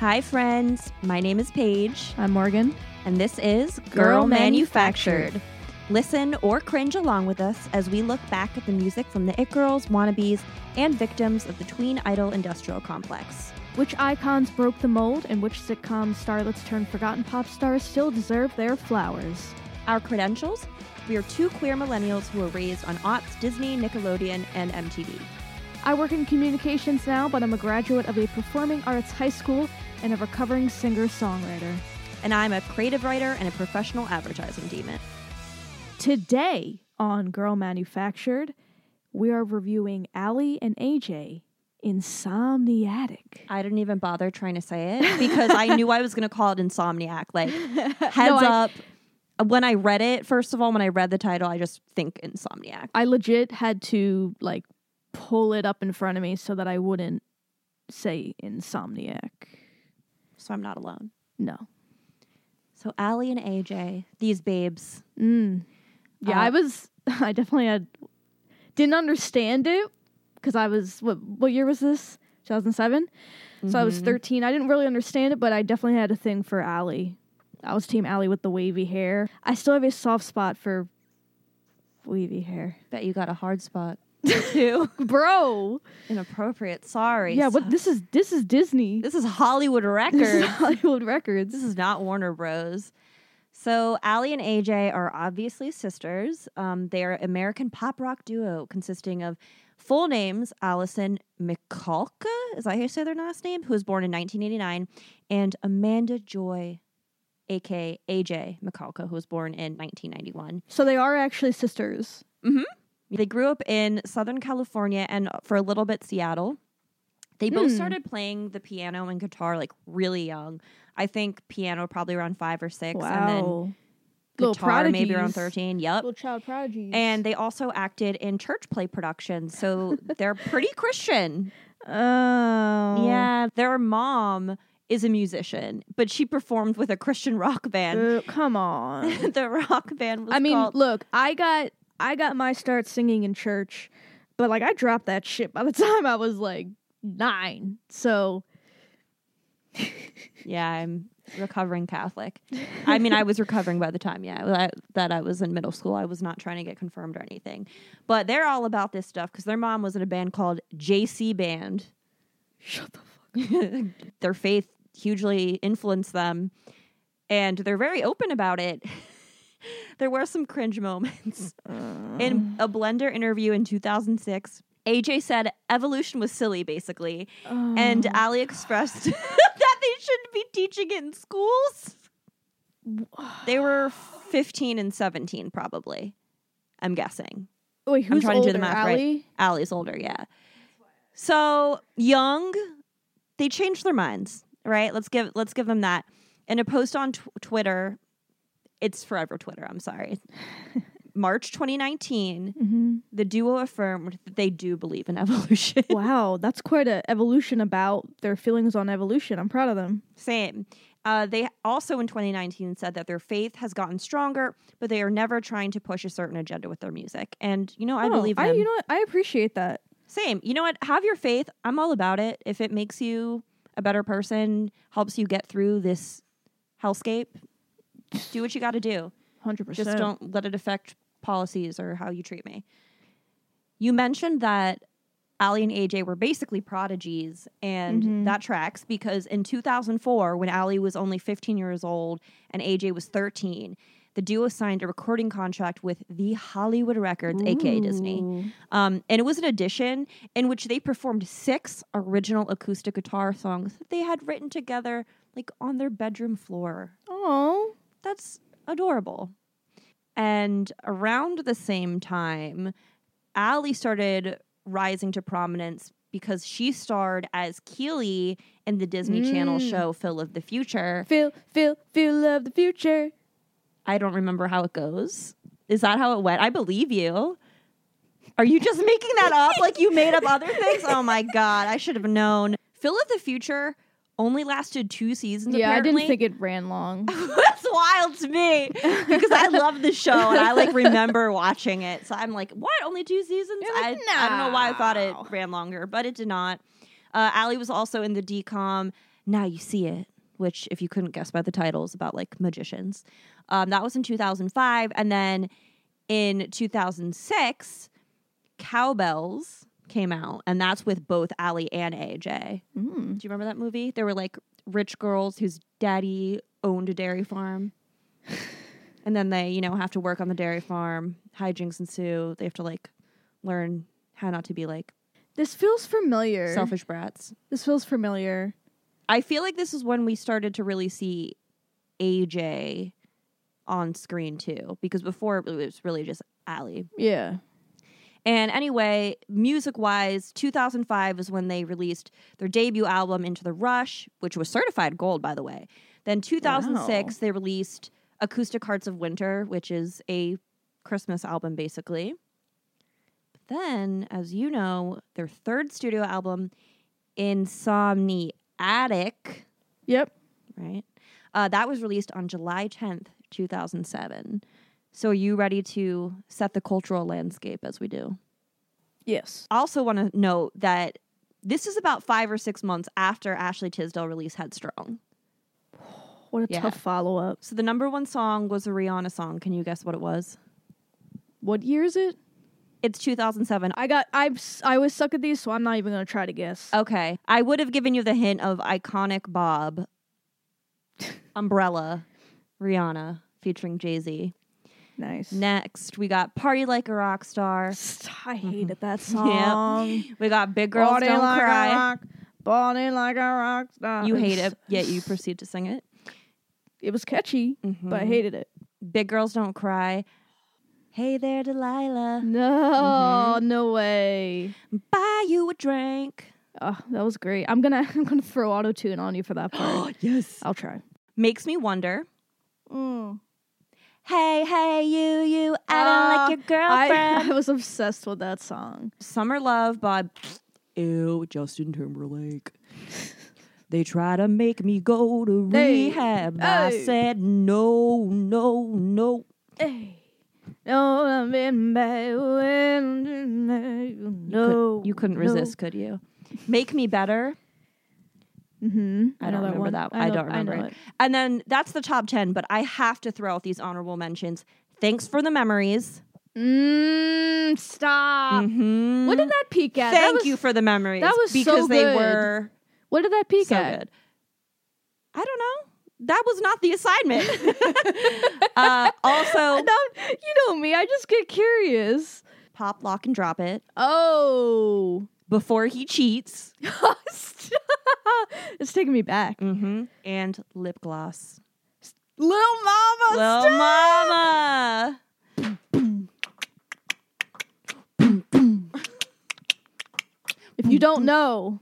Hi, friends. My name is Paige, I'm Morgan. and this is Girl Manufactured. Listen or cringe along with us as we look back at the music from the It Girls, wannabes, and victims of the tween idol industrial complex. Which icons broke the mold and which sitcom starlets turned forgotten pop stars still deserve their flowers? Our credentials? We are two queer millennials who were raised on aughts, Disney, Nickelodeon, and MTV. I work in communications now, but I'm a graduate of a performing arts high school and a recovering singer songwriter. And I'm a creative writer and a professional advertising demon. Today on Girl Manufactured, we are reviewing Aly and AJ Insomniatic. I didn't even bother trying to say it because I knew I was going to call it Insomniac. Like, heads I- up. When I read it, first of all, when I read the title, I just think Insomniac. I legit had to like pull it up in front of me so that I wouldn't say Insomniac. So I'm not alone. No. So Aly and AJ, these babes. Mm. Yeah, Uh, I was. I definitely had didn't understand it because I was what what year was this? Two thousand seven. So I was Mhm. thirteen. I didn't really understand it, but I definitely had a thing for Aly. I was Team Aly with the wavy hair. I still have a soft spot for wavy hair, Bet you got a hard spot too. bro. Inappropriate. Sorry. Yeah, but this is this is Disney. This is Hollywood This is Records. Hollywood Records. This is not Warner Bros. So Aly and AJ are obviously sisters. Um, they are American pop rock duo consisting of full names Alyson Michalka, is that how you say their last name? Who was born in 1989, and Amanda Joy, aka AJ Michalka, who was born in 1991. So they are actually sisters. They grew up in Southern California and for a little bit Seattle. They both Hmm. started playing the piano and guitar like really young. I think piano probably around five or six, and then Wow. Little guitar maybe around 13 yep Little child prodigies. and they also acted in church play productions so they're pretty christian oh yeah their mom is a musician but she performed with a christian rock band Uh, come on. the rock band was I mean, called look, I got I got my start singing in church, but like I dropped that shit by the time I was like nine. So. Yeah i'm recovering catholic. I mean i was recovering by the time yeah that- that i was in middle school. I was not trying to get confirmed or anything. But they're all about this stuff because their mom was in a band called jc band. Shut the fuck. their faith hugely influenced them and they're very open about it there were some cringe moments mm-hmm. in a blender interview in 2006 aj said evolution was silly basically and Oh. Aly expressed that they shouldn't be teaching it in schools they were 15 and 17 probably i'm guessing wait, who's I'm trying older? to do the math right. Aly? Aly's older, yeah. So young, they changed their minds, right? Let's give let's give them that. In a post on tw- Twitter, it's forever Twitter. I'm sorry. March 2019, Mhm. the duo affirmed that they do believe in evolution. Wow, that's quite an evolution about their feelings on evolution. I'm proud of them. Same. Uh, they also in 2019 said that their faith has gotten stronger, but they are never trying to push a certain agenda with their music. And you know, I Oh, believe them. I, you know what? I appreciate that. Same. You know what? Have your faith. I'm all about it. If it makes you a better person, helps you get through this hellscape, do what you got to do. Hundred percent. Just don't let it affect policies or how you treat me. You mentioned that Aly and AJ were basically prodigies, and Mhm. that tracks because in 2004, when Aly was only 15 years old and AJ was 13, the duo signed a recording contract with the Hollywood Records, aka Disney. Um, and it was an edition in which they performed six original acoustic guitar songs that they had written together, like on their bedroom floor. Oh, That's adorable. And around the same time, Aly started rising to prominence because she starred as Keely in the Disney Channel Mm. show Phil of the Future. feel, feel, feel of the future. I don't remember how it goes. Is that how it went? I believe you. Are you just making that up like you made up other things? Oh my god, I should have known. Phil of the Future only lasted two seasons. Yeah, apparently. I didn't think it ran long. That's wild to me because I love the show and I like remember watching it. So I'm like, what? Only two seasons? Like, I, I don't know why I thought it ran longer, but it did not. Uh, Aly was also in the DCOM Now You See It, which, if you couldn't guess by the titles about like magicians. Um, that was in 2005. And then in 2006, Cowbells came out, and that's with both Aly and AJ. Mm. Do you remember that movie? There were like rich girls whose daddy owned a dairy farm. and then they, you know, have to work on the dairy farm. Hijinks ensue. They have to like learn how not to be like This feels familiar. selfish brats. This feels familiar. I feel like this is when we started to really see AJ on screen too, because before it was really just Aly. Yeah. And anyway, music wise, 2005 is when they released their debut album, Into the Rush, which was certified gold, by the way. Then 2006, they released Acoustic Hearts of Winter, which is a Christmas album, basically. But then, as you know, their third studio album, Insomniatic, Yep. right? Uh, that was released on July 10th, 2007. So, are you ready to set the cultural landscape as we do? Yes. I also want to note that this is about five or six months after Ashley Tisdale released Headstrong. What a Yeah. tough follow up. So the number one song was a Rihanna song. Can you guess what it was? What year is it? It's 2007. I got I I was stuck at these, so I'm not even gonna try to guess. Okay. I would have given you the hint of iconic Bob, Umbrella, Rihanna featuring Jay Z. nice. Next, we got Party Like a Rock Star. I hated that Yep. song. We got Big Girls Body Don't like Cry. A rock, body like a rock star. You hate it, yet you proceed to sing it. It was catchy, but I Mhm. hated it. Big Girls Don't Cry. Hey there, Delilah. No, Mm-hmm. no way. Buy you a drink. Oh, that was great. I'm gonna I'm gonna throw auto tune on you for that part. Oh yes. I'll try. Makes me wonder. Mm. Hey, hey, you, you, I don't like your Ah, I, girlfriend. I was obsessed with that song. Summer Love by Ew, Justin Timberlake. They try to make me go to Hey, rehab. I hey. said no, no, no. Hey. No, I've been back when You, no, could, you couldn't no. resist, could you? Make me better. Mm-hmm. I don't remember that. I, don't remember know it. And then that's the top 10, but I have to throw out these honorable mentions. Thanks for the memories. Mm, stop. Mhm. What did that peak at? Thank was- you for the memories. that was so because they were What did that peak so at? good. I don't know. That was not the assignment. uh, also, you know me. I just get curious. pop, lock, and drop it Oh, before he cheats. it's taking me back. hmm And lip gloss. Little Mama, Little stop! mama. If you don't know,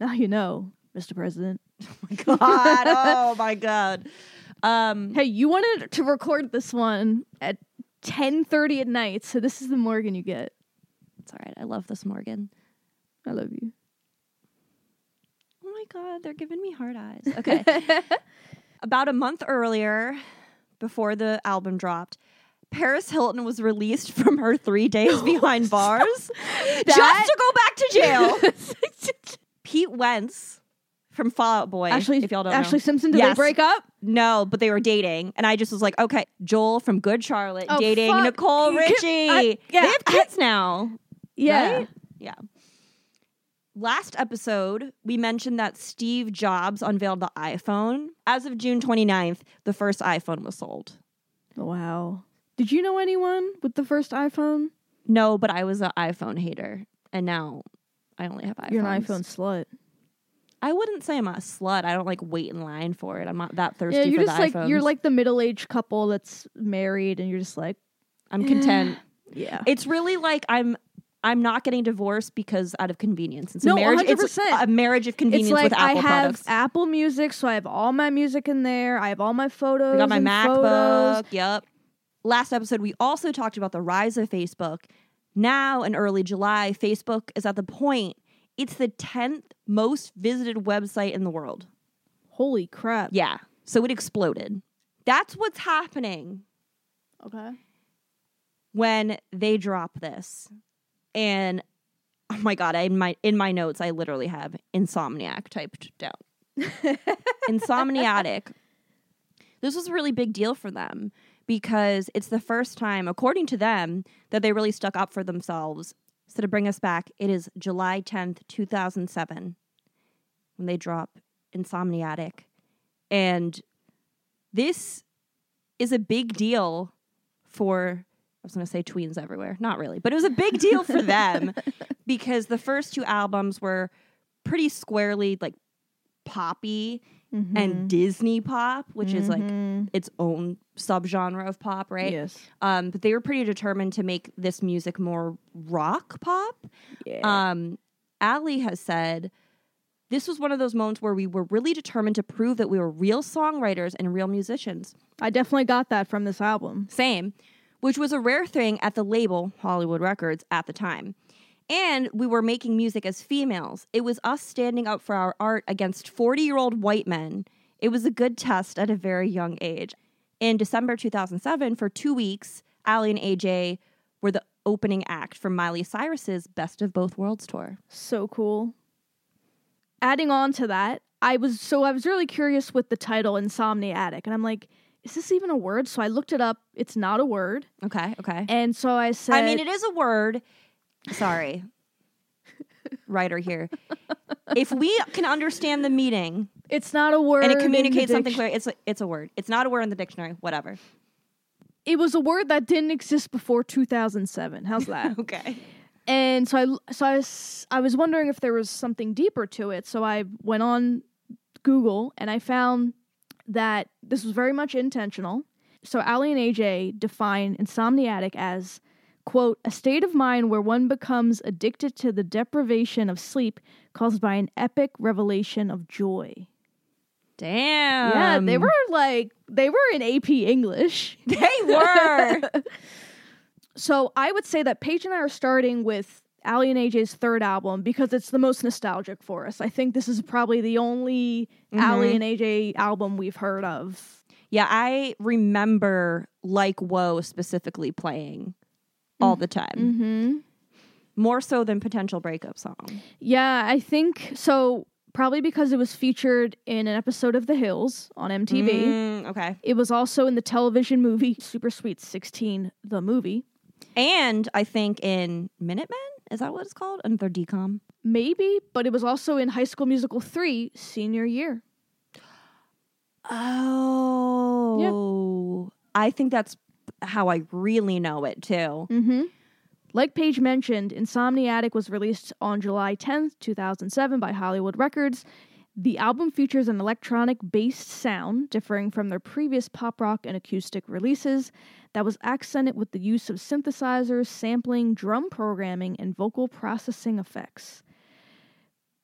now you know, Mr. President. Oh my god. Oh my God. Um, Hey, you wanted to record this one at 10:30 at night, so this is the Morgan you get. it's all right. I love this Morgan. I love you. Oh my God. They're giving me hard eyes. Okay. About a month earlier, before the album dropped, Paris Hilton was released from her three days behind bars just to go back to jail. Pete Wentz from Fall Out Boy. Ashley, if y'all don't Ashley know. Simpson, did Yes. they break up? No, but they were dating, and I just was like, okay, Joel from Good Charlotte Oh, dating fuck. Nicole Richie. I- yeah, they have kids now. Yeah. right? Yeah. Last episode, we mentioned that Steve Jobs unveiled the iPhone. As of June 29th, the first iPhone was sold. Wow. Did you know anyone with the first iPhone? No, but I was an iPhone hater, and now I only have iPhones. You're an iPhone slut. I wouldn't say I'm a slut. I don't like wait in line for it. I'm not that thirsty Yeah, you're for just like iPhones. you're like the middle-aged couple that's married, and you're just like, I'm content. Eh. yeah. It's really like I'm I'm not getting divorced because out of convenience. It's No, a marriage. It's 100%. a marriage of convenience It's like with Apple I have products. Apple Music, so I have all my music in there. I have all my photos. I got my MacBook. photos. Yep. Last episode, we also talked about the rise of Facebook. Now, in early July, Facebook is at the point it's the 10th most visited website in the world. Holy crap! Yeah. So it exploded. That's what's happening Okay. when they drop this. And oh my god, I in my in my notes I literally have insomniac typed down. Insomniatic. This was a really big deal for them because it's the first time, according to them, that they really stuck up for themselves. So to bring us back, it is July 10th, 2007, when they drop Insomniatic. And this is a big deal for I was going to say tweens everywhere. Not really, but it was a big deal for them because the first two albums were pretty squarely like poppy Mm-hmm. and Disney pop, which is like Mhm. its own subgenre of pop, right? Yes. Um, but they were pretty determined to make this music more rock pop. Yeah. Um, Aly has said this was one of those moments where we were really determined to prove that we were real songwriters and real musicians. I definitely got that from this album. Same, which was a rare thing at the label Hollywood Records at the time. And we were making music as females. It was us standing up for our art against 40 year old white men. It was a good test at a very young age. In December 2007, for two weeks, Aly and AJ were the opening act for Miley Cyrus's Best of Both Worlds tour. So cool. Adding on to that, I was so I was really curious with the title Insomniatic, and I'm like, is this even a word? So I looked it up. It's not a word, Okay, okay. and so I said, I mean, it is a word. Sorry, writer here. If we can understand the meaning, it's not a word, and it communicates something clear. It's a, it's a word. It's not a word in the dictionary. Whatever. It was a word that didn't exist before 2007. How's that? Okay. And so I so I was, I was wondering if there was something deeper to it. So I went on Google and I found that this was very much intentional. So Aly and AJ define insomniatic as quote a state of mind where one becomes addicted to the deprivation of sleep caused by an epic revelation of joy. Damn. yeah, they were like they were in AP English. They were. So I would say that Paige and I are starting with Aly and AJ's third album because it's the most nostalgic for us. I think this is probably the only Aly and AJ album we've heard of. yeah, I remember like Whoa specifically playing all the time, Mm-hmm. more so than potential breakup song. Yeah, I think so. Probably because it was featured in an episode of The Hills on MTV. Mm, okay. It was also in the television movie Super Sweet 16, the movie. And I think in Minutemen, is that what it's called? Another DCOM. Maybe, but it was also in High School Musical 3, senior year. Oh. I think that's how I really know it too. Mm-hmm. Like Paige mentioned, Insomniatic was released on July 10th, 2007 by Hollywood Records. The album features an electronic based sound differing from their previous pop rock and acoustic releases that was accented with the use of synthesizers, sampling, drum programming, and vocal processing effects.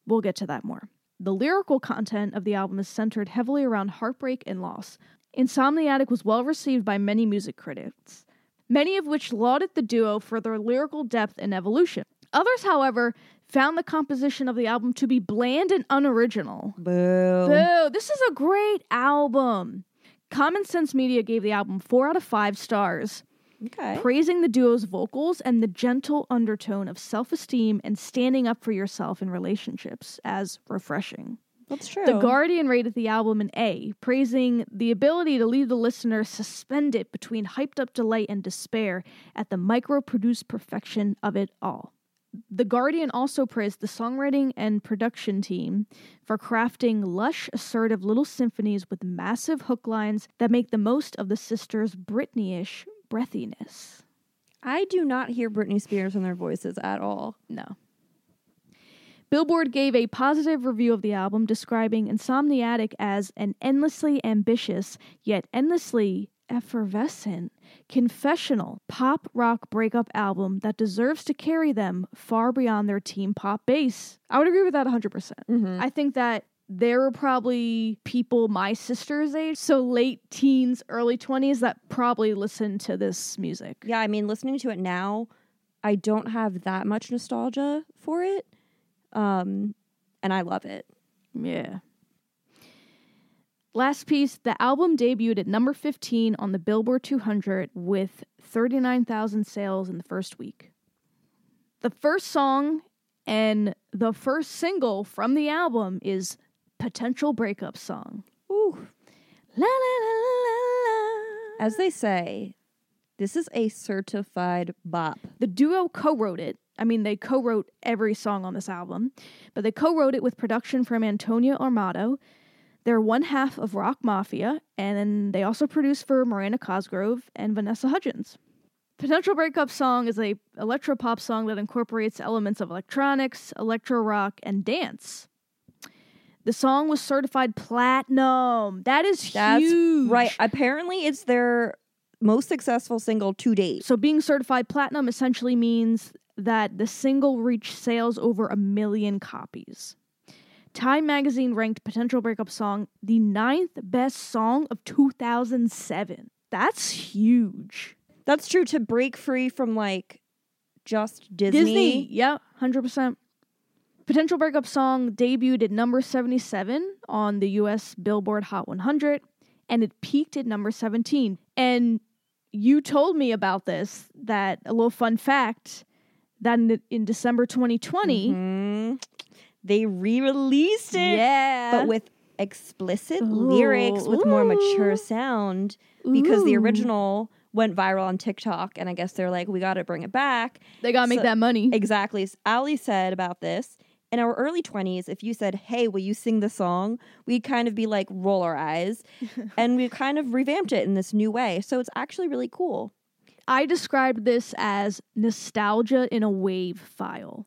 We'll get to that more. The lyrical content of the album is centered heavily around heartbreak and loss. Insomniatic was well received by many music critics many of which lauded the duo for their lyrical depth and evolution. Others, however, found the composition of the album to be bland and unoriginal. Boo. Boo, this is a great album. Common Sense Media gave the album 4 out of 5 stars, Okay. praising the duo's vocals and the gentle undertone of self esteem and standing up for yourself in relationships as refreshing. That's true. The Guardian rated the album an A, praising the ability to leave the listener suspended between hyped up delight and despair at the micro produced perfection of it all. The Guardian also praised the songwriting and production team for crafting lush, assertive little symphonies with massive hook lines that make the most of the sisters' Britney ish breathiness. I do not hear Britney Spears in their voices at all. No. Billboard gave a positive review of the album, describing Insomniatic as an endlessly ambitious, yet endlessly effervescent, confessional pop rock breakup album that deserves to carry them far beyond their teen pop base. I would agree with that 100%. percent Mm-hmm. I think that there were probably people my sister's age, so late teens, early 20s, that probably listened to this music. Yeah, I mean, listening to it now, I don't have that much nostalgia for it. Um, and I love it. Yeah. Last piece, the album debuted at number 15 on the Billboard 200 with 39,000 sales in the first week. The first song and the first single from the album is potential breakup song. Ooh. La la la la la. As they say, this is a certified bop. The duo co wrote it. I mean, they co wrote every song on this album, but they co wrote it with production from Antonio Armato. They're one half of Rock Mafia, and they also produce for Miranda Cosgrove and Vanessa Hudgens. Potential Breakup Song is a electro pop song that incorporates elements of electronics, electro rock, and dance. The song was certified platinum. That is That's huge. right. Apparently, it's their most successful single to date. So being certified platinum essentially means that the single reached sales over a million copies. Time magazine ranked Potential Breakup Song the ninth best song of 2007. That's huge. That's true to break free from like just Disney. Disney, yeah, 100%. Potential Breakup Song debuted at number 77 on the US Billboard Hot 100 and it peaked at number 17. And you told me about this that a little fun fact that in, in December 2020, Mhm. They re-released it, yeah, but with explicit lyrics with more mature sound because the original went viral on TikTok, and I guess they're like, we got to bring it back. they got to make that money. Exactly. S- Aly said about this in our early 20s, if you said, Hey, will you sing the song? We'd kind of be like, roll our eyes. and we've kind of revamped it in this new way. So it's actually really cool. I described this as nostalgia in a wave file.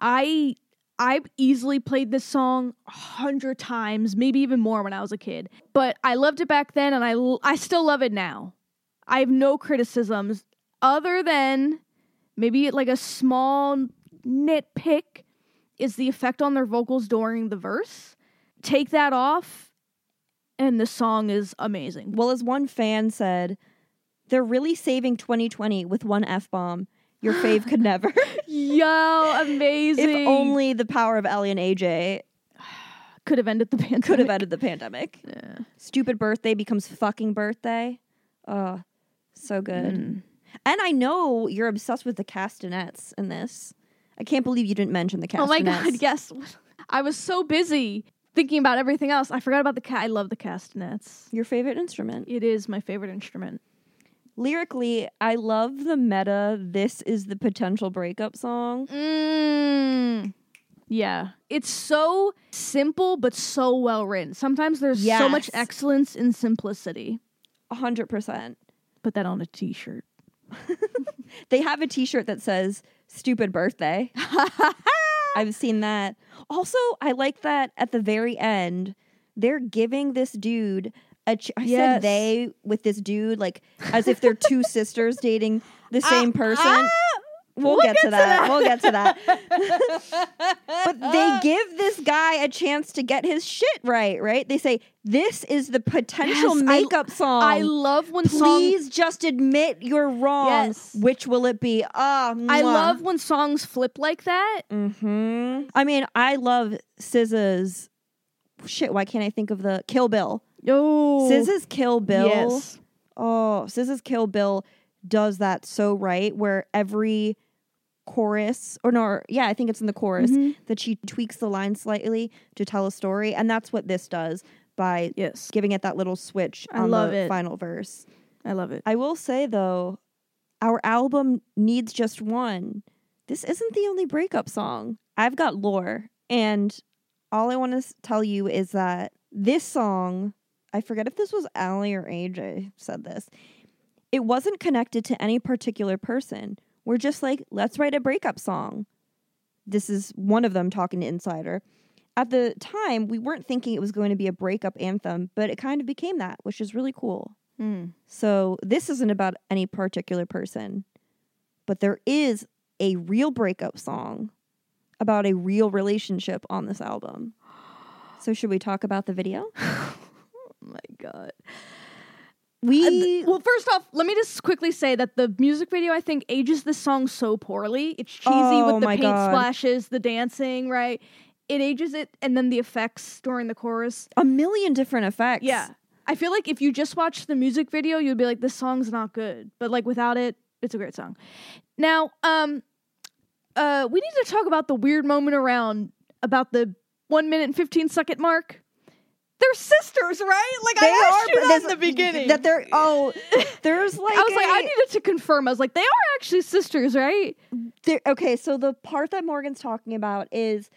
I I've easily played this song a hundred times, maybe even more when I was a kid. But I loved it back then, and I I still love it now. I have no criticisms other than maybe like a small nitpick is the effect on their vocals during the verse. Take that off, and the song is amazing. Well, as one fan said, they're really saving 2020 with one F bomb. Your fave could never. Yo, amazing! if only the power of Ellie and AJ could have ended the pandemic. could have ended the pandemic. Yeah. Stupid birthday becomes fucking birthday. Oh, so good. Mm. And I know you're obsessed with the castanets in this. I can't believe you didn't mention the castanets. Oh my god, yes. I was so busy thinking about everything else. I forgot about the cat. I love the castanets. Your favorite instrument. It is my favorite instrument. Lyrically, I love the meta. This is the potential breakup song. Mm. Yeah. It's so simple but so well written. Sometimes there's so much excellence in simplicity. A hundred percent. Put that on a t-shirt. They have a T-shirt that says "Stupid Birthday." I've seen that. Also, I like that at the very end, they're giving this dude a. Ch- I Yes. said they with this dude, like as if they're two sisters dating the same person. ah! we'll, we'll get, get to to that. that. We'll get to that. but they give this guy a chance to get his shit right. Right? They say this is the potential Yes, I- makeup song. I love when songs Please just admit you're wrong. Yes. Which will it be? Ah, I love when songs flip like that. Hmm. I mean, I love SZA's. Shit, why can't I think of the Kill Bill? Oh. SZA's Kill Bill. Yes. Oh, SZA's Kill Bill does that so right, where every chorus, or no, yeah, I think it's in the chorus Mhm. that she tweaks the line slightly to tell a story, and that's what this does by Yes. giving it that little switch I on love the it. final verse. I love it. I will say though, our album needs just one. This isn't the only breakup song. I've got lore, and all I want to tell you is that this song, I forget if this was Aly or AJ said this, it wasn't connected to any particular person. We're just like, let's write a breakup song. This is one of them talking to Insider. At the time, we weren't thinking it was going to be a breakup anthem, but it kind of became that, which is really cool. Mm. So this isn't about any particular person, but there is a real breakup song about a real relationship on this album. So should we talk about the video? My god. We well, first off, let me just quickly say that the music video I think ages this song so poorly. It's cheesy Oh with the paint God. splashes, the dancing, right? It ages it, and then the effects during the chorus. a million different effects. Yeah, I feel like if you just watched the music video, you'd be like, "This song's not good," but like without it, it's a great song. Now, um, uh, we need to talk about the weird moment around about the one minute and 15 second mark. They're sisters, right? Like They I asked are, you that in the beginning. That they're oh, there's like I was like, I a- needed to confirm. I was like, they are actually sisters, right? okay, so the part that Morgan's talking about is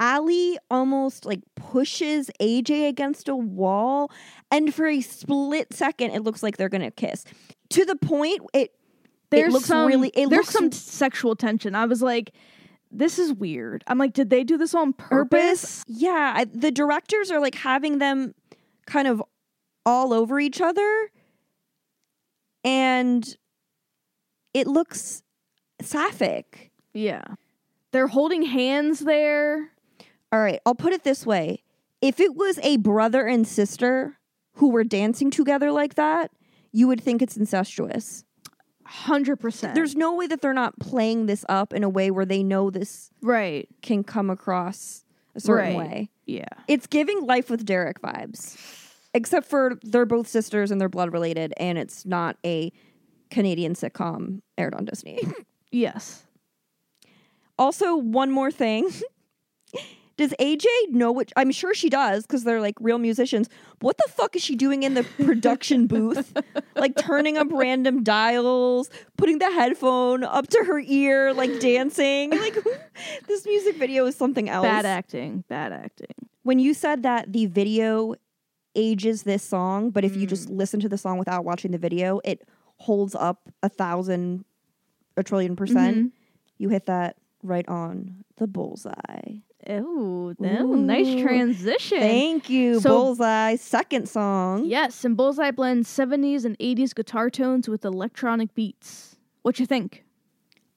Aly almost like pushes AJ against a wall, and for a split second, it looks like they're gonna kiss. To the point, it There's looks some really- it there's some sexual tension. I was like, this is weird. I'm like, did they do this on purpose? Yeah, I, the directors are like having them kind of all over each other, and it looks sapphic. Yeah. They're holding hands there. All right, I'll put it this way. If it was a brother and sister who were dancing together like that, you would think it's incestuous. 100%. There's no way that they're not playing this up in a way where they know this right. can come across a certain Right. way. Yeah. It's giving life with Derek vibes. Except for they're both sisters and they're blood related and it's not a Canadian sitcom aired on Disney. Yes. Also, one more thing. Does AJ know what? I'm sure she does because they're like real musicians. What the fuck is she doing in the production booth? Like turning up random dials, putting the headphone up to her ear, like dancing. Like this music video is something else. Bad acting. Bad acting. When you said that the video ages this song, but if you just listen to the song without watching the video, it holds up a thousand, a trillion percent. Mhm. You hit that right on the bullseye. Oh, nice transition. Thank you, So- bullseye. Second song. Yes, and Bullseye blends 70s and 80s guitar tones with electronic beats. What you think?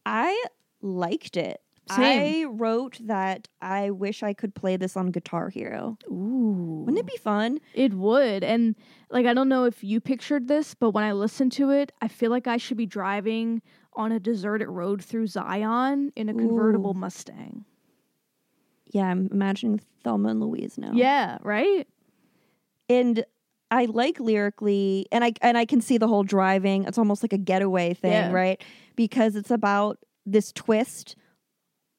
I liked it. Same. I wrote that I wish I could play this on Guitar Hero. Ooh. Wouldn't it be fun? It would. And like I don't know if you pictured this, but when I listened to it, I feel like I should be driving on a deserted road through Zion in a convertible Ooh. Mustang. Yeah, I'm imagining Thelma and Louise now. Yeah, right? and I like lyrically, and I and I can see the whole driving. It's almost like a getaway thing, Yeah. right? Because it's about this twist.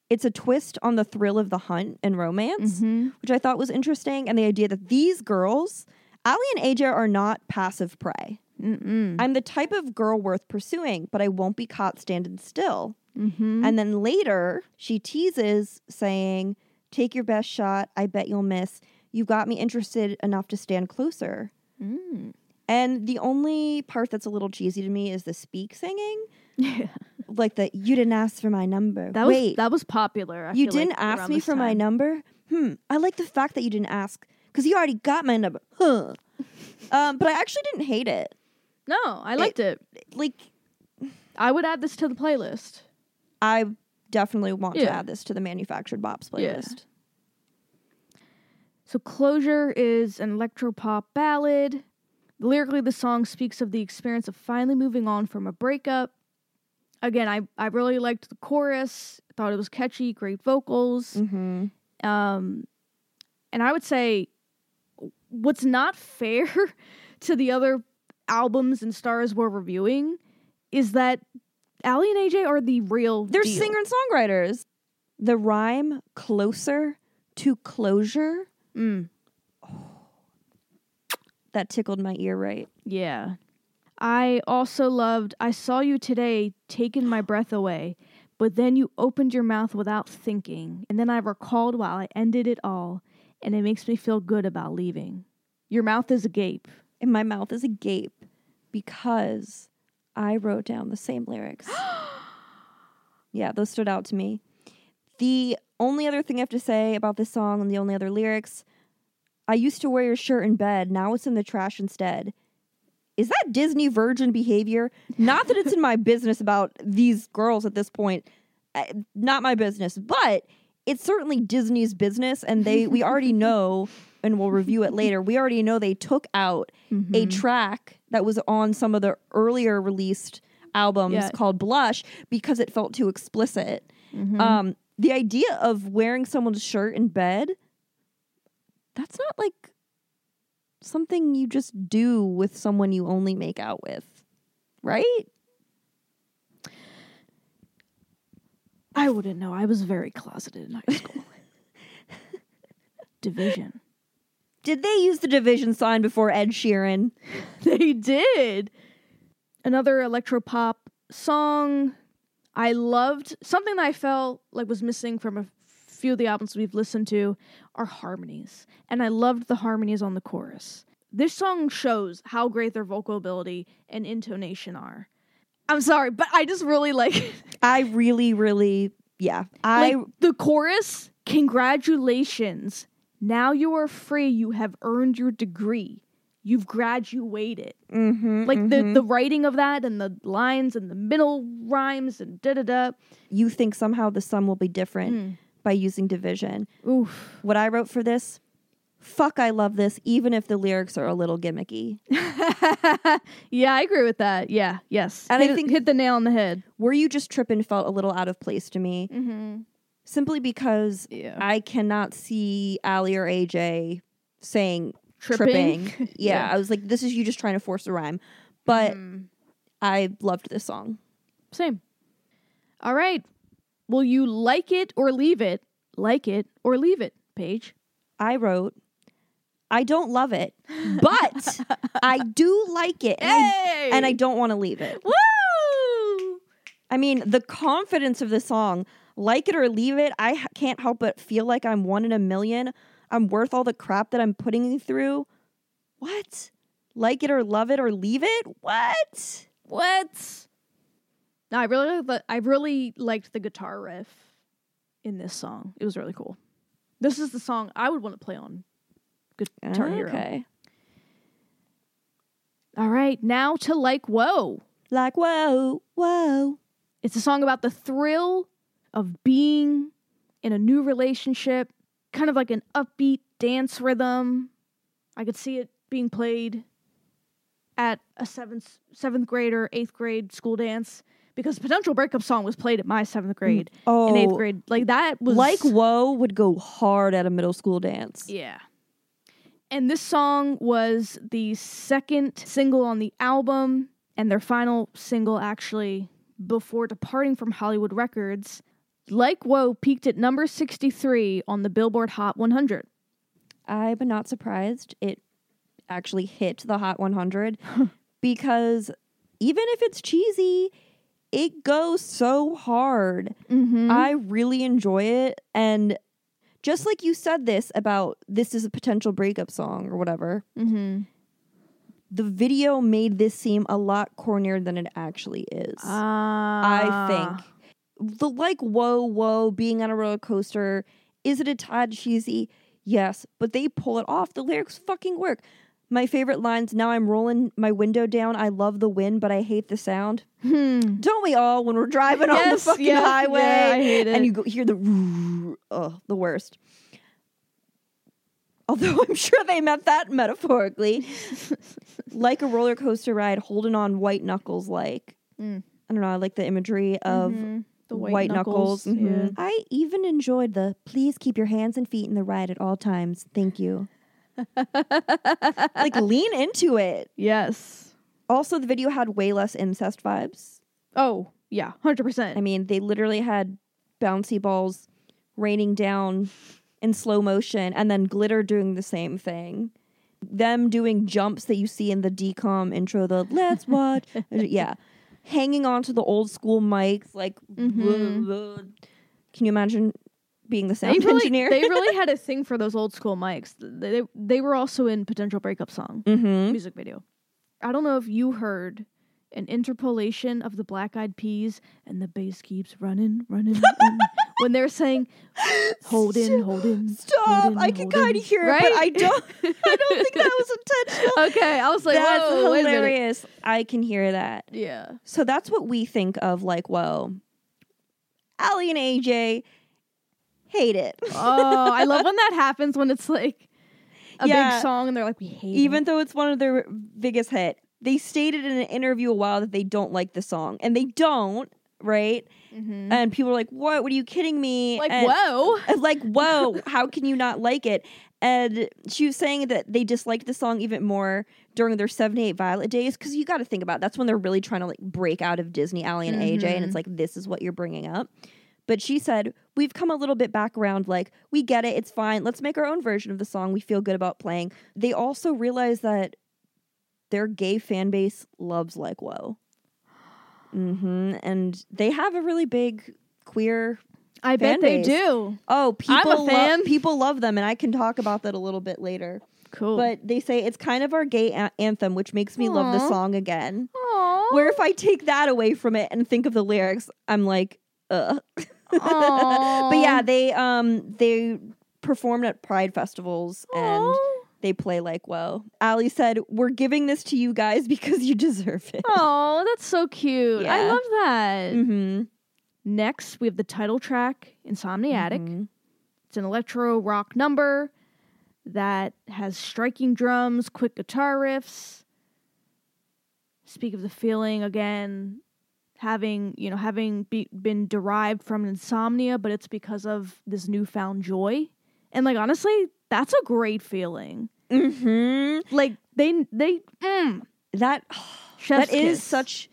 It's a twist on the thrill of the hunt and romance, Mhm. which I thought was interesting, and the idea that these girls, Aly and AJ, are not passive prey. Mm-mm. I'm the type of girl worth pursuing, but I won't be caught standing still. Mhm. And then later, she teases, saying, Take your best shot. I bet you'll miss. You've got me interested enough to stand closer. Mm. And the only part that's a little cheesy to me is the speak singing. Yeah. Like the you didn't ask for my number. That was Wait, that was popular. I you didn't ask me for my number? Hmm. I like the fact that you didn't ask because you already got my number. Huh. um, but I actually didn't hate it. No, I liked it. Like I would add this to the playlist. I definitely want to add this to the manufactured bops Yeah. playlist. So Closure is an electropop ballad. Lyrically, the song speaks of the experience of finally moving on from a breakup. Again, I, I really liked the chorus. Thought it was catchy, great vocals. Mm-hmm. Um, and I would say what's not fair to the other albums and stars we're reviewing is that Aly and AJ are the real They're deal. singer and songwriters. The rhyme closer to closure Mm, that tickled my ear right. yeah. I also loved I saw you today taking my breath away, but then you opened your mouth without thinking, and then I recalled while I ended it all, and it makes me feel good about leaving. Your mouth is agape. And my mouth is agape because I wrote down the same lyrics. yeah, those stood out to me. The only other thing I have to say about this song and the only other lyrics I used to wear your shirt in bed, now it's in the trash instead. Is that Disney virgin behavior? Not that it's in my business about these girls at this point. Uh, Not my business, but it's certainly Disney's business and they we already know and we'll review it later. We already know they took out a track that was on some of the earlier released albums Yeah. called Blush because it felt too explicit. Mhm. Um, the idea of wearing someone's shirt in bed, that's not like something you just do with someone you only make out with, right? I wouldn't know. I was very closeted in high school. Division. Did they use the division sign before Ed Sheeran? they did. Another electropop song. I loved something that I felt like was missing from a few of the albums we've listened to are harmonies. And I loved the harmonies on the chorus. This song shows how great their vocal ability and intonation are. I'm sorry, but I just really like I really, really, yeah. I like the chorus. Congratulations. Now you are free. You have earned your degree. You've graduated. mhm, Like the mhm. the writing of that and the lines and the middle rhymes and da da da. you think somehow the sum will be different Mm. by using division. Oof. What I wrote for this, fuck, I love this, even if the lyrics are a little gimmicky. yeah, I agree with that. Yeah, yes. And I hit, it- think- hit the nail on the head. Were you just tripping felt a little out of place to me, Mm-hmm. Simply because Yeah. I cannot see Aly or AJ saying Tripping. tripping. yeah, I was like, this is you just trying to force a rhyme. But Mm. I loved this song. Same. All right. Will you like it or leave it? Like it or leave it, Paige. I wrote, I don't love it, but I do like it. And, I, and I don't want to leave it. Woo! I mean, the confidence of the song, like it or leave it, I can't help but feel like I'm one in a million. I'm worth all the crap that I'm putting you through. What? Like it or love it or leave it? What? What? No, I really, I really liked the guitar riff in this song. It was really cool. This is the song I would want to play on Guitar Hero. Okay. All right, now to like whoa. Like, whoa, whoa. It's a song about the thrill of being in a new relationship, kind of like an upbeat dance rhythm. I could see it being played at a seventh seventh grade or eighth grade school dance because potential breakup song was played at my seventh mm, grade Oh, and eighth oh, grade. Like that was like whoa would go hard at a middle school dance. yeah. And this song was the second single on the album and their final single actually before departing from Hollywood Records. Like Whoa peaked at number 63 on the Billboard Hot 100. I'm not surprised it actually hit the Hot 100 because even if it's cheesy, it goes so hard. Mm-hmm. I really enjoy it. And just like you said this about this is a potential breakup song or whatever, mm-hmm. the video made this seem a lot cornier than it actually is. I think. The like, whoa, whoa, being on a roller coaster, is it a tad cheesy? Yes, but they pull it off. The lyrics fucking work. My favorite lines now I'm rolling my window down. I love the wind, but I hate the sound. Hmm. Don't we all when we're driving on the fucking yeah, highway yeah, I hate it. and you go hear the oh, the worst. Although I'm sure they meant that metaphorically. like a roller coaster ride, holding on white knuckles like. Mm. I don't know, I like the imagery of Mhm. The white, knuckles. Mhm. Yeah. I even enjoyed the please keep your hands and feet in the ride at all times. Thank you. like lean into it. Yes. Also, the video had way less incest vibes. Oh, yeah, 100%. I mean, they literally had bouncy balls raining down in slow motion and then glitter doing the same thing. Them doing jumps that you see in the DCOM intro, the let's watch. yeah. Hanging on to the old school mics, like, Mhm. can you imagine being the they sound really, engineer? they really had a thing for those old school mics. They, they were also in Potential Breakup Song mm-hmm. music video. I don't know if you heard an interpolation of the Black Eyed Peas and the bass keeps running, running, running when they're saying, hold in, hold in. Stop! hold in, I can kind of hear it, but I don't. I don't think that was intentional. okay, I was like, that's whoa, wait a minute. hilarious. I can hear that. Yeah. So that's what we think of like, whoa. Aly and AJ hate it. Oh, I love when that happens when it's like a Yeah. big song and they're like, we hate it. Even it. though it's one of their biggest hit. They stated in an interview a while that they don't like the song. And they don't, right? Mhm. And people are like, What? What are you kidding me? Like, and, whoa. Like, whoa, how can you not like it? And she was saying that they disliked the song even more during their 78 Violet days because you got to think about it. that's when they're really trying to like break out of Disney, Aly and AJ, and it's like this is what you're bringing up. But she said, We've come a little bit back around, like, we get it, it's fine. Let's make our own version of the song we feel good about playing. They also realized that their gay fan base loves Like Whoa. hmm And they have a really big queer. I bet they base. do. Oh, people, lo- fan. people love them, and I can talk about that a little bit later. Cool. But they say it's kind of our gay a- anthem, which makes me love the song again. Aww. Where if I take that away from it and think of the lyrics, I'm like, ugh. but yeah, they um they performed at pride festivals and they play like whoa. Aly said, "We're giving this to you guys because you deserve it." Oh, that's so cute. I love that. Mm-hmm. Next, we have the title track, Insomniatic. Mhm. It's an electro rock number that has striking drums, quick guitar riffs. Speak of the feeling again, having you know having be, been derived from insomnia, but it's because of this newfound joy. And like honestly, that's a great feeling. Mm-hmm. Like they they mm, That that is kiss. such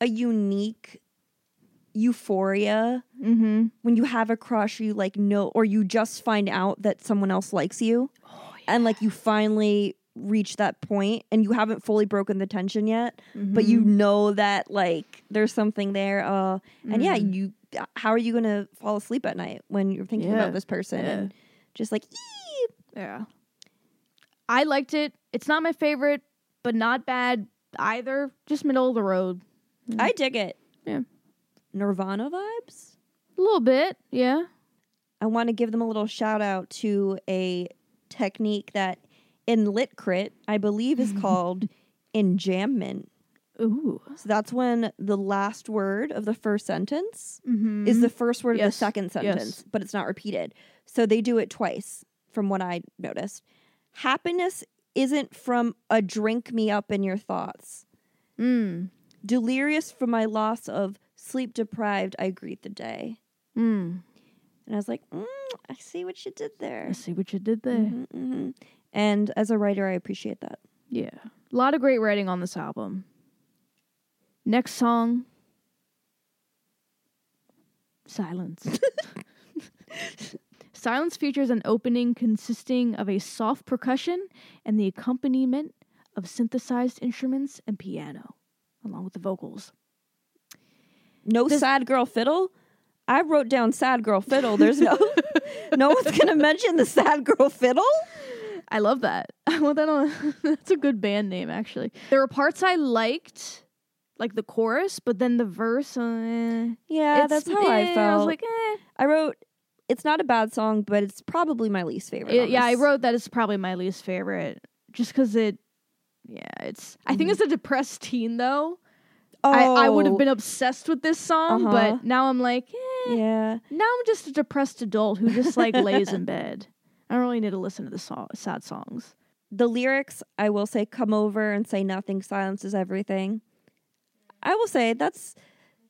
a unique euphoria mm-hmm. when you have a crush you like know or you just find out that someone else likes you Oh, and like you finally reach that point and you haven't fully broken the tension yet but you Mm-hmm. know that like there's something there uh and yeah Mm. you how are you gonna fall asleep at night when you're thinking Yeah, about this person yeah. and just like "Ee." Yeah. I liked it. It's not my favorite, but not bad either. Just middle of the road. i dig it Yeah. nirvana vibes A little bit, yeah. i want to give them a little shout out to a technique that in lit crit i believe is called enjambment Ooh. So that's when the last word of the first sentence Mm-hmm. is the first word of the second Yes. sentence, but it's not repeated. So they do it twice, from what I noticed. Happiness isn't from a drink me up in your thoughts. mm. Delirious from my loss of sleep deprived, I greet the day. Mm. And I was like, mm, I see what you did there. I see what you did there. Mhm, mhm. And as a writer, I appreciate that. Yeah. A lot of great writing on this album. Next song Silence. Silence features an opening consisting of a soft percussion and the accompaniment of synthesized instruments and piano, along with the vocals. No This- sad girl fiddle. I wrote down sad girl fiddle. There's no no one's gonna mention the sad girl fiddle. I love that. I want that on. That's a good band name, actually. There were parts I liked, like the chorus, but then the verse. Uh. Yeah, that's how I eh, felt. I was like, eh. I wrote, it's not a bad song, but it's probably my least favorite. It- yeah, I wrote that it's probably my least favorite, just because it. Yeah, it's. I think Mhm. as a depressed teen, though, Oh, I, I would have been obsessed with this song, Uh-huh. but now I'm like, eh. Yeah, Now I'm just a depressed adult who just like lays in bed. I don't really need to listen to the so- sad songs. the lyrics. I will say, "Come over and say nothing. Silence is everything." I will say that's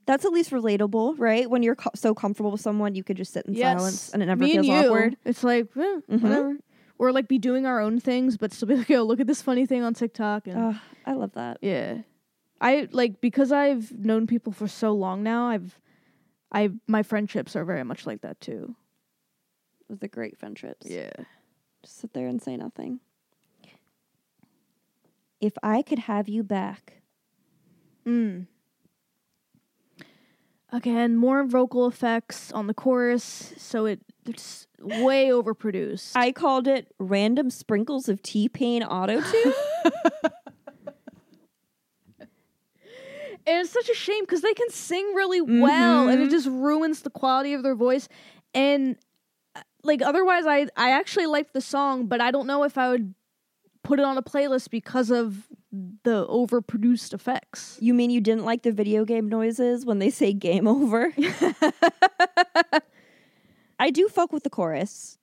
that's at least relatable, right? When you're co- so comfortable with someone, you could just sit in silence and it never Me feels awkward. It's like eh, Mhm. whatever, or like be doing our own things, but still be like, "Yo, look at this funny thing on TikTok." And I love that. yeah, I like because I've known people for so long now. I've, I my friendships are very much like that too. It was the great friendships. Yeah. Just sit there and say nothing. If I could have you back, Mm. Again, more vocal effects on the chorus, so it it's way overproduced. I called it random sprinkles of T Pain auto tune. And it's such a shame because they can sing really well, and it Mhm. just ruins the quality of their voice. And uh, like otherwise, I I actually liked the song, but I don't know if I would put it on a playlist because of the overproduced effects. you mean you didn't like the video game noises when they say game over? I do fuck with the chorus,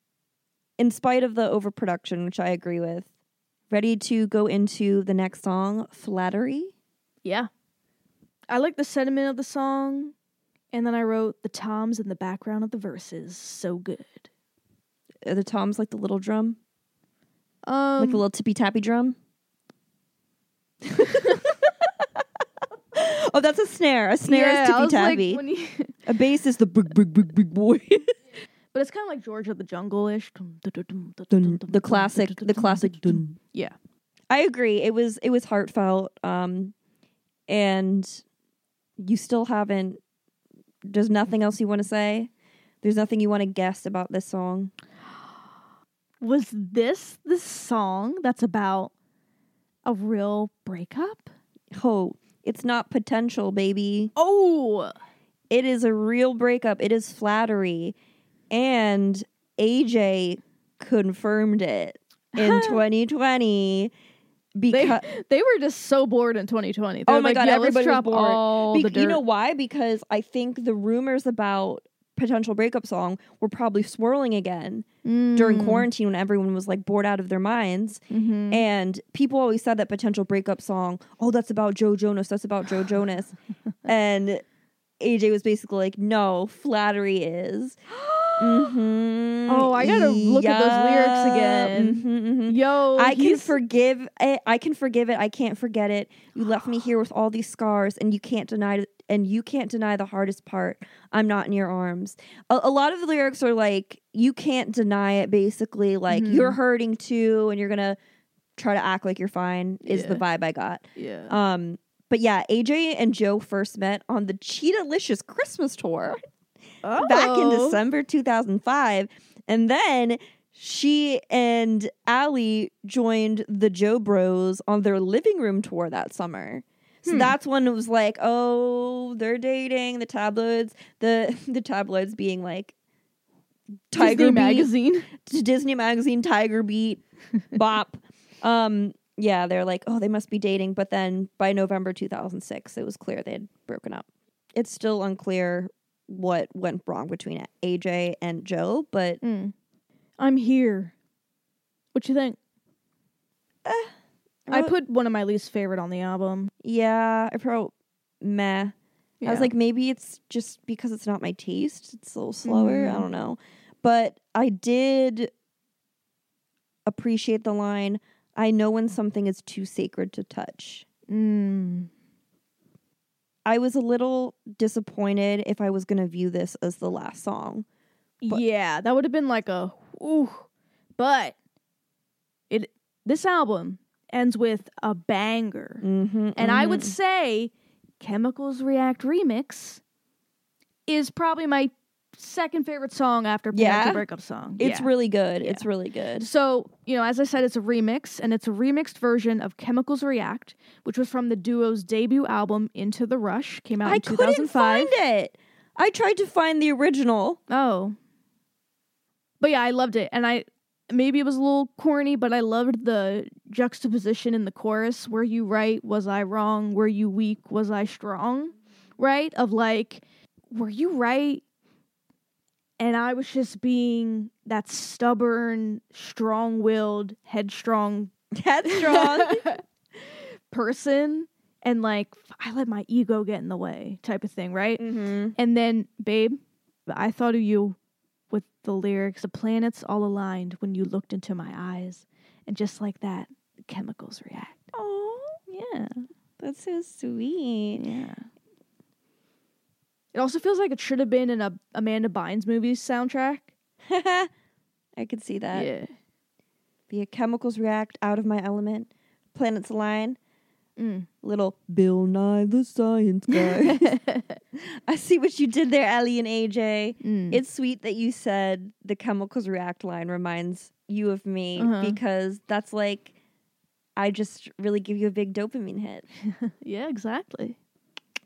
in spite of the overproduction, which I agree with. Ready to go into the next song, Flattery? Yeah, I like the sentiment of the song, and then I wrote the toms in the background of the verses. So good. Are the toms like the little drum? Um, like the little tippy tappy drum? oh, that's a snare. A snare yeah, is tippy was like, you A bass is the big, big, big, big boy. But it's kind of like George of the Jungle ish. The classic, the classic. Yeah. I agree. It was it was heartfelt, um, and you still haven't. There's nothing else you want to say. There's nothing you want to guess about this song. Was this the song that's about a real breakup? Oh, it's not potential, baby. Oh, It is a real breakup. It is flattery, and AJ confirmed it in 2020 because they were just so bored in 2020. They Oh my like, God, yeah, everybody was bored. all Be- you know why? Because I think the rumors about potential breakup song were probably swirling again during Mm. quarantine when everyone was like bored out of their minds. Mhm. And people always said that potential breakup song, oh, that's about Joe Jonas. That's about Joe Jonas. and AJ was basically like, no, flattery is. Mhm. Oh, I gotta look at those lyrics again. Mhm, mhm. Yo, I can forgive it. I can forgive it. I can't forget it. You left me here with all these scars, and you can't deny it. And you can't deny the hardest part. I'm not in your arms. A, a lot of the lyrics are like, you can't deny it. Basically, like Mhm. you're hurting too, and you're gonna try to act like you're fine. Is the vibe I got. yeah. Um, but yeah, AJ and Joe first met on the Cheetah-licious Christmas tour back in Oh. December 2005. And then she and Aly joined the Joe Bros on their living room tour that summer. So Hmm. that's when it was like, oh, they're dating. The tabloids, the the tabloids being like Tiger Disney Beat, magazine. Disney magazine, Tiger Beat, Bop. Um, yeah, they're like, oh, they must be dating. But then by November 2006, it was clear they had broken up. It's still unclear what went wrong between AJ and Joe, but Mm. I'm here. What you think? I wrote- put one of my least favorite on the album. yeah, I wrote meh. I was like, maybe it's just because it's not my taste. It's a little slower. I Mm. don't know. But I did appreciate the line I know when something is too sacred to touch. Mm. I was a little disappointed if I was going to view this as the last song. But- yeah, that would have been like a ooh. But it this album ends with a banger. Mm-hmm, And I would say Chemicals React Remix is probably my second favorite song after Yeah? the Breakup song. It's Yeah. really good. Yeah. It's really good. So, you know, as I said, it's a remix, and it's a remixed version of Chemicals React, which was from the duo's debut album, Into the Rush, came out I in couldn't find it. I tried to find the original. Oh. But yeah, I loved it. And I maybe it was a little corny, but I loved the juxtaposition in the chorus. Were you right? Was I wrong? Were you weak? Was I strong? Right? Of like, were you right? And I was just being that stubborn, strong willed, headstrong Headstrong. person. And like, I let my ego get in the way, type of thing, right? mm-hmm. And then, babe, I thought of you with the lyrics, the planets all aligned when you looked into my eyes. And just like that, chemicals react. Oh, Yeah. that's so sweet. Yeah. It also feels like it should have been in a Amanda Bynes movie soundtrack. I could see that. yeah. The chemicals react out of my element. Planets align. Mm. Little Bill Nye the Science Guy. I see what you did there, Aly and AJ. Mm. It's sweet that you said the chemicals react line reminds you of me Uh-huh. because that's like I just really give you a big dopamine hit. yeah, exactly.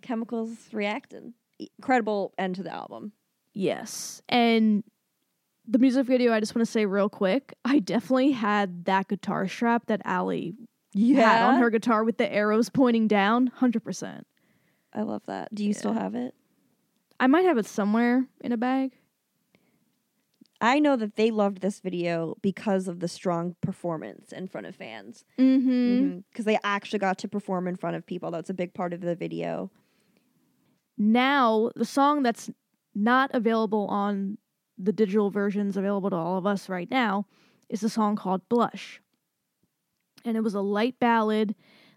Chemicals reacting. Incredible end to the album. Yes. And the music video, I just want to say real quick, I definitely had that guitar strap that Aly had on her guitar with the arrows pointing down. 100%. I love that. Do you still have it? I might have it somewhere in a bag. I know that they loved this video because of the strong performance in front of fans. Mm-hmm. Because they actually got to perform in front of people. That's a big part of the video. Now, the song that's not available on the digital versions available to all of us right now is a song called Blush. And it was a light ballad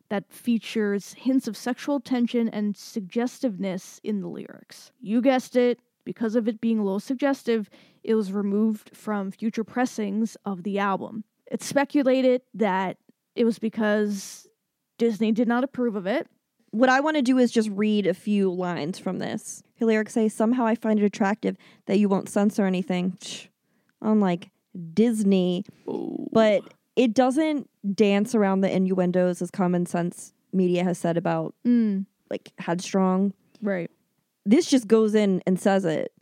that features hints of sexual tension and suggestiveness in the lyrics. You guessed it, because of it being low suggestive, it was removed from future pressings of the album. It's speculated that it was because Disney did not approve of it. What I want to do is just read a few lines from this. Her lyrics say, Somehow I find it attractive that you won't censor anything. Shh. Unlike Disney. But it doesn't dance around the innuendos as common sense media has said about Mm, like headstrong. right. This just goes in and says it.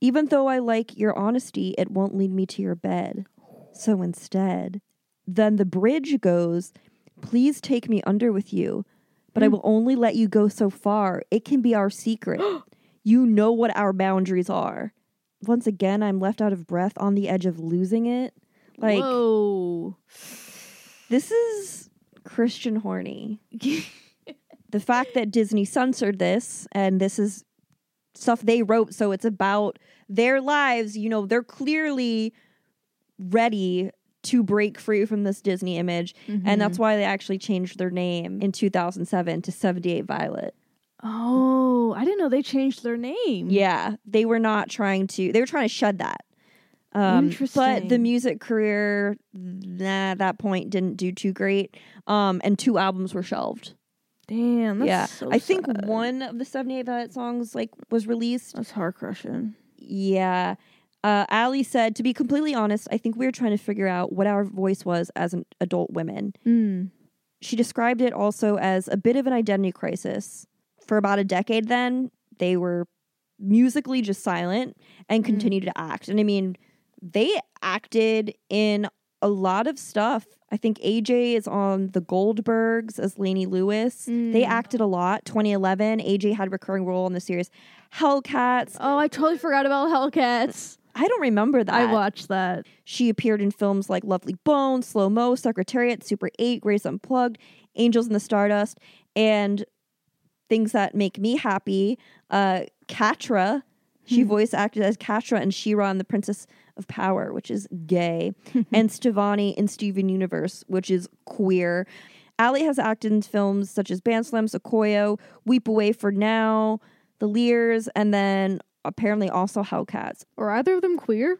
Even though I like your honesty, it won't lead me to your bed. So instead, then the bridge goes, Please take me under with you, but I mm. will only let you go so far. It can be our secret. you know what our boundaries are. Once again, I'm left out of breath on the edge of losing it. Like, Whoa. this is Christian horny. the fact that Disney censored this and this is stuff they wrote, so it's about their lives, you know, they're clearly ready to break free from this Disney image. And that's why they actually changed their name in 2007 to 78 Violet. Oh, I didn't know they changed their name. Yeah, they were not trying to, they were trying to shed that. Um, But the music career, nah, at that point didn't do too great. Um, and two albums were shelved. Damn. That's yeah, so I think one of the 78 Violet songs like was released. That's heart crushing. Yeah. Uh, Aly said, to be completely honest, I think we were trying to figure out what our voice was as an adult women. Mm. She described it also as a bit of an identity crisis. For about a decade, then, they were musically just silent and continued to act. And I mean, they acted in a lot of stuff. I think AJ is on the Goldbergs as Lainey Lewis. They Mm. acted a lot. 2011, AJ had a recurring role in the series Hellcats. Oh, I totally forgot about Hellcats. I don't remember that. I watched that. She appeared in films like Lovely Bones, Slow Mo, Secretariat, Super 8, Grace Unplugged, Angels in the Stardust, and things that make me happy. Uh, Catra. She voice acted as Catra and She-Ra in The Princess of Power, which is gay, and Stevonnie in Steven Universe, which is queer. Aly has acted in films such as Bandslam, Sequoia, Weepah Way for Now, The Lears, and then apparently also Hellcats. Are either of them queer?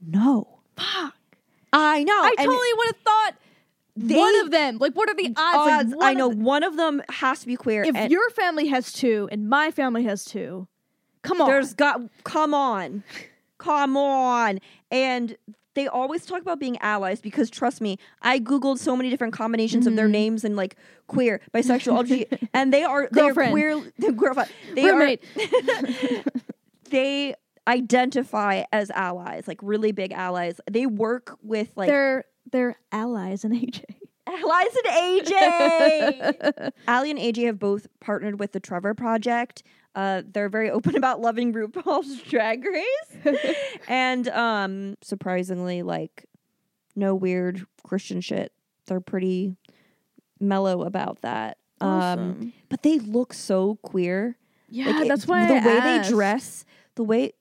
No. Fuck. I know. I and- totally would have thought They- one of them. Like, what are the odds? Odds. one I know the- one of them has to be queer. if your family has two and my family has two, come on. there's got come on, come on, and they always talk about being allies because trust me, I googled so many different combinations of their Mm-hmm. names and like queer, bisexual, LGBT, and they are they are queer. girlfriend. They roommate. are they identify as allies, like really big allies. They work with like they're they're allies in AJ. allies and AJ. Aly and AJ have both partnered with the Trevor Project. Uh, they're very open about loving RuPaul's Drag Race, and um, surprisingly, like no weird Christian shit. They're pretty mellow about that. Um, but they look so queer. yeah, Like, it- that's why the I way asked. they dress, the way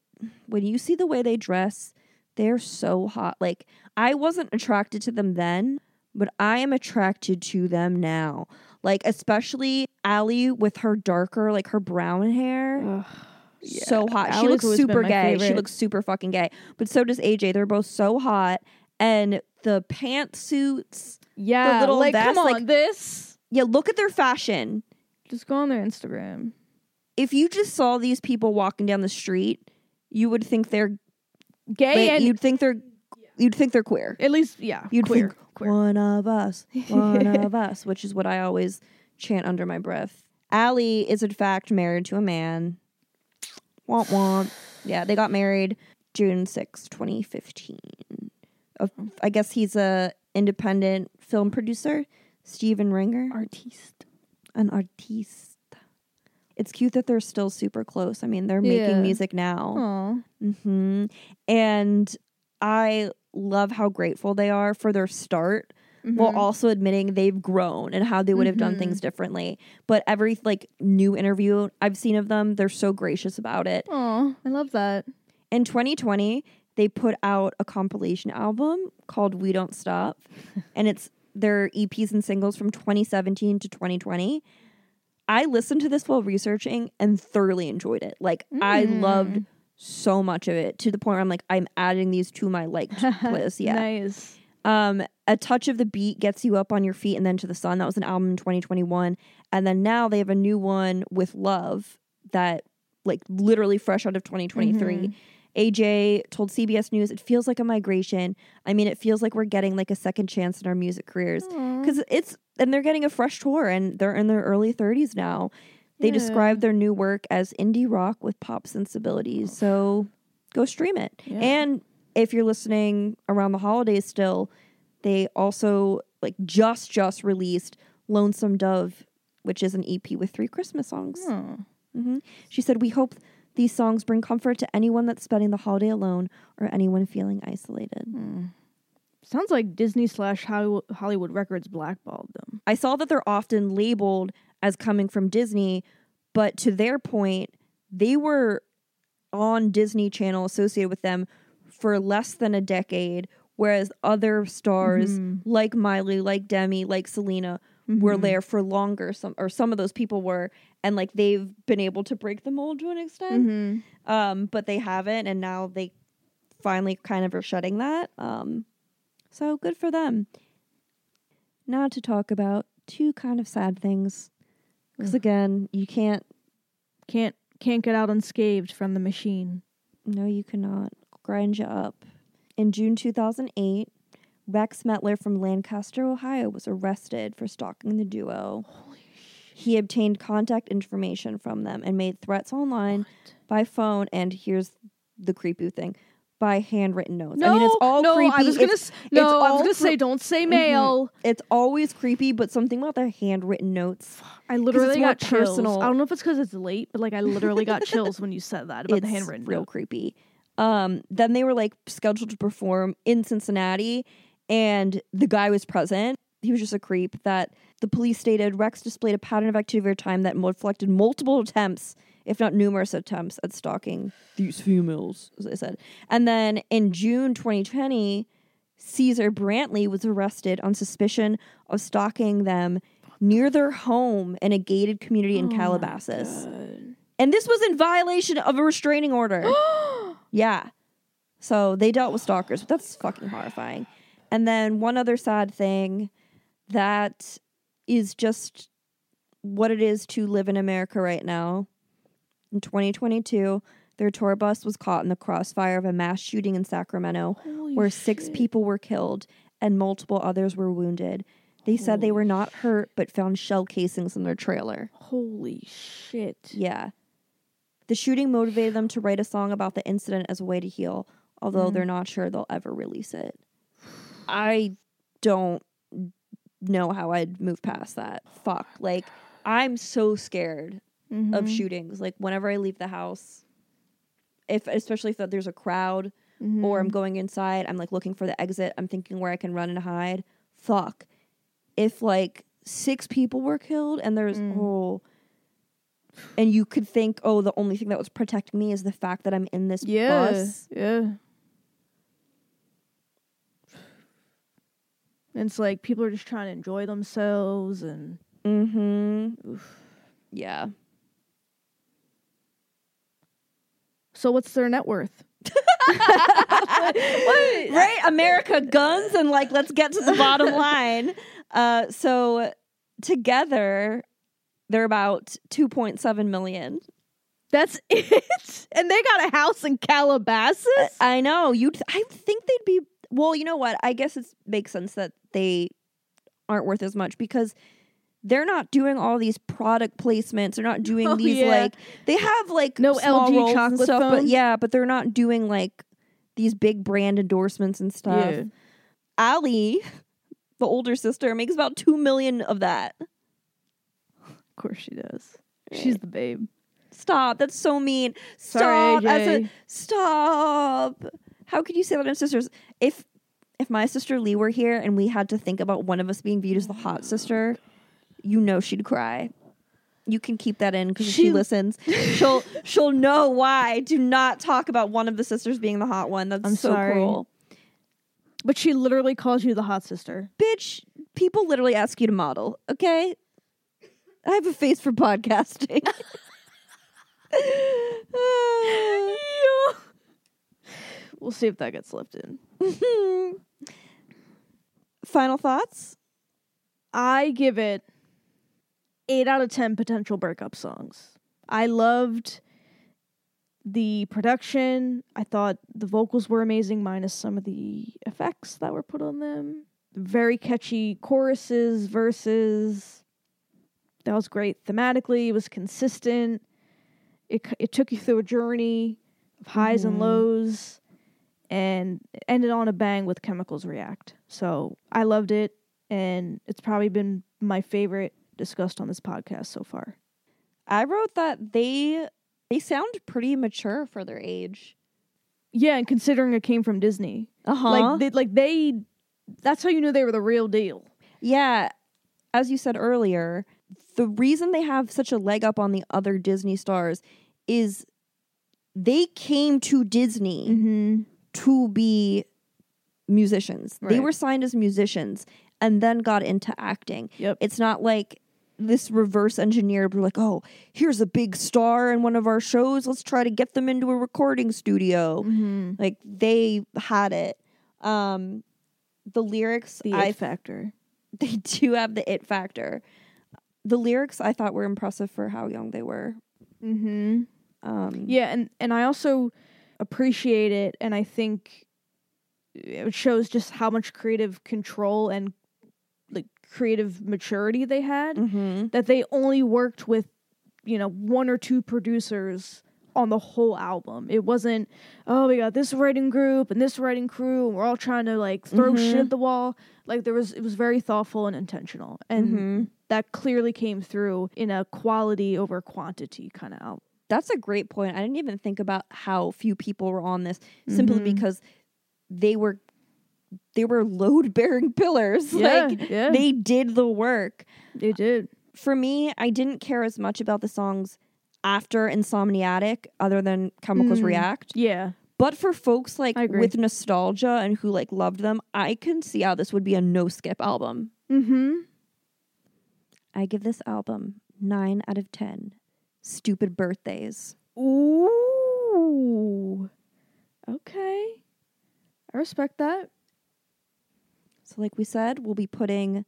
when you see the way they dress, they're so hot. Like I wasn't attracted to them then, but I am attracted to them now. Like especially Aly with her darker, like her brown hair. Ugh, So hot. she looks super gay. She looks super fucking gay. But so does AJ. They're both so hot. And the pantsuits. yeah, little like vest, come on, like- this. Yeah, look at their fashion. Just go on their Instagram. If you just saw these people walking down the street, you would think they're Gay Wait, and you'd think they're you'd think they're queer. at least yeah, You'd queer, think queer. one of us, one of us, which is what I always chant under my breath. Aly is in fact married to a man. Womp womp. Yeah, they got married June 6, 2015. Uh, I guess he's a independent film producer, Stephen Ringer, Artiste. an artiste. It's cute that they're still super close. I mean, they're Yeah. making music now. Aw. hmm And I love how grateful they are for their start while Mhm. also admitting they've grown and how they would have done Mhm. things differently. But every like new interview I've seen of them, they're so gracious about it. Aw, I love that. In 2020, they put out a compilation album called We Don't Stop. and it's their EPs and singles from 2017 to 2020. I listened to this while researching and thoroughly enjoyed it. Like I loved so much of it to the point where I'm like I'm adding these to my like list. Yeah. Nice. Um, a touch of the beat gets you up on your feet and then to the sun. That was an album in 2021, and then now they have a new one with Love that like literally fresh out of 2023. AJ told CBS News, "It feels like a migration. I mean, it feels like we're getting like a second chance in our music careers because it's and they're getting a fresh tour and they're in their early 30s now." They Yeah. describe their new work as indie rock with pop sensibilities. So go stream it. Yeah. And if you're listening around the holidays still, they also like just just released Lonesome Dove, which is an EP with three Christmas songs. Oh. hmm She said, "We hope these songs bring comfort to anyone that's spending the holiday alone or anyone feeling isolated." Hmm. Sounds like Disney slash Hollywood Records blackballed them. I saw that they're often labeled as coming from Disney, but to their point, they were on Disney Channel associated with them for less than a decade, whereas other stars Mhm. like Miley, like Demi, like Selena were Mhm. there for longer. Some or some of those people were, and like they've been able to break the mold to an extent. Mhm. Um, but they haven't, and now they finally kind of are shutting that. Um, so good for them. Now to talk about two kind of sad things, because again, you can't. Can't can't get out unscathed from the machine. No, you cannot grind you up. In June 2008, Rex Metler from Lancaster, Ohio, was arrested for stalking the duo. He obtained contact information from them and made threats online by phone. And here's the creepy thing: by handwritten notes. No, I mean, it's all no, creepy. I was gonna It's- no, I all was gonna say don't say mail. It's always creepy, but something about the handwritten notes. I literally got chills. I don't know if it's because it's late, but like I literally got chills when you said that about it's the handwritten real note. creepy. Um, then they were like scheduled to perform in Cincinnati, and the guy was present. He was just a creep. That the police stated Rex displayed a pattern of activity over time that reflected multiple attempts, if not numerous attempts, at stalking these females, as I said. And then in June 2020, Caesar Brantley was arrested on suspicion of stalking them near their home in a gated community in Oh Calabasas. And this was in violation of a restraining order. yeah. So they dealt with stalkers, but that's fucking horrifying. And then one other sad thing that is just what it is to live in America right now. In 2022, their tour bus was caught in the crossfire of a mass shooting in Sacramento Holy where six shit. people were killed and multiple others were wounded. They said they were not hurt but found shell casings in their trailer. Holy shit. Yeah. The shooting motivated them to write a song about the incident as a way to heal, although Mm. they're not sure they'll ever release it. I don't know how I'd move past that. Fuck. Like, I'm so scared of Mhm. shootings. Like, whenever I leave the house, if especially if there's a crowd or I'm Mhm. going inside, I'm like looking for the exit, I'm thinking where I can run and hide. Fuck. If like six people were killed and there's Mm. oh and you could think, oh, the only thing that was protecting me is the fact that I'm in this yeah, bus. yeah. And it's like people are just trying to enjoy themselves, and Mm-hmm. Yeah. so what's their net worth? right? America guns and like let's get to the bottom line. Uh so together they're about 2.7 million. That's it. And they got a house in Calabasas. I know. You I think they'd be well, you know what? I guess it makes sense that they aren't worth as much because they're not doing all these product placements. They're not oh, doing Oh, these yeah. like they have like No LG chocolate stuff, but yeah, but they're not doing like these big brand endorsements and stuff. Yeah. Aly, the older sister, makes about two million of that. Of course she does. She's the babe. Stop. That's so mean. Sorry, Stop. As a, stop. How could you say that on sisters? If if my sister Lee were here and we had to think about one of us being viewed as the hot sister, you know she'd cry. You can keep that in because she, She- listens. She'll she'll know why. Do not talk about one of the sisters being the hot one. That's I'm so sorry. cruel. But she literally calls you the hot sister. Bitch, people literally ask you to model, okay? I have a face for podcasting. We'll see if that gets left in. Final thoughts? I give it eight out of ten potential breakup songs. I loved the production. I thought the vocals were amazing, minus some of the effects that were put on them. Very catchy choruses, verses. That was great thematically. It was consistent. It it took you through a journey of highs and Mhm. lows, and ended on a bang with Chemicals React. So I loved it, and it's probably been my favorite discussed on this podcast so far. I wrote that they they sound pretty mature for their age. Yeah, and considering it came from Disney, Uh-huh. like they, like they, that's how you knew they were the real deal. Yeah, as you said earlier, the reason they have such a leg up on the other Disney stars is they came to Disney Mm-hmm. To be musicians. They were signed as musicians and then got into acting. Yep. It's not like this reverse engineered we're like, "Oh, here's a big star in one of our shows. Let's try to get them into a recording studio." Mm-hmm. Like they had it. Um the lyrics The I it factor. they do have the it factor. The lyrics I thought were impressive for how young they were. Mm-hmm. Um, Yeah, and and I also appreciate it, and I think it shows just how much creative control and like creative maturity they had. mhm. That they only worked with, you know, one or two producers on the whole album. It wasn't, oh, we got this writing group and this writing crew, and we're all trying to like throw shit Mhm. at the wall. Like there was, it was very thoughtful and intentional, and Mhm. that clearly came through in a quality over quantity kind of album. That's a great point. I didn't even think about how few people were on this simply Mhm. because they were they were load bearing pillars. Yeah, like yeah. they did the work. They did. For me, I didn't care as much about the songs after Insomniatic other than Chemicals Mm. React. Yeah. But for folks like with nostalgia and who like loved them, I can see how this would be a no skip album. Mm-hmm. I give this album 9 out of 10. Stupid birthdays. Ooh. Okay. I respect that. So, like we said, we'll be putting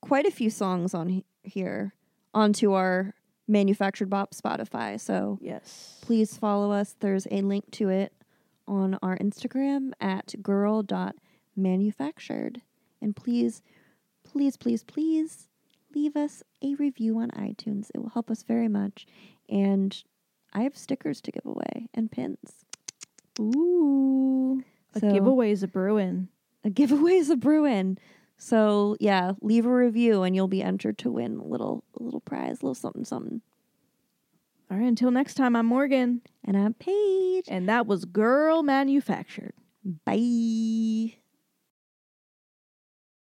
quite a few songs on he- here onto our manufactured bop Spotify. So, Yes. please follow us. There's a link to it on our Instagram at girl.manufactured. And please, please, please, please leave us a review on iTunes. It will help us very much. And I have stickers to give away and pins. Ooh. A So- giveaway is a brewing. a giveaway is a Bruin. So yeah, leave a review and you'll be entered to win a little a little prize, a little something something. All right, until next time, I'm Morgan. And I'm Paige. And that was Girl Manufactured. Bye.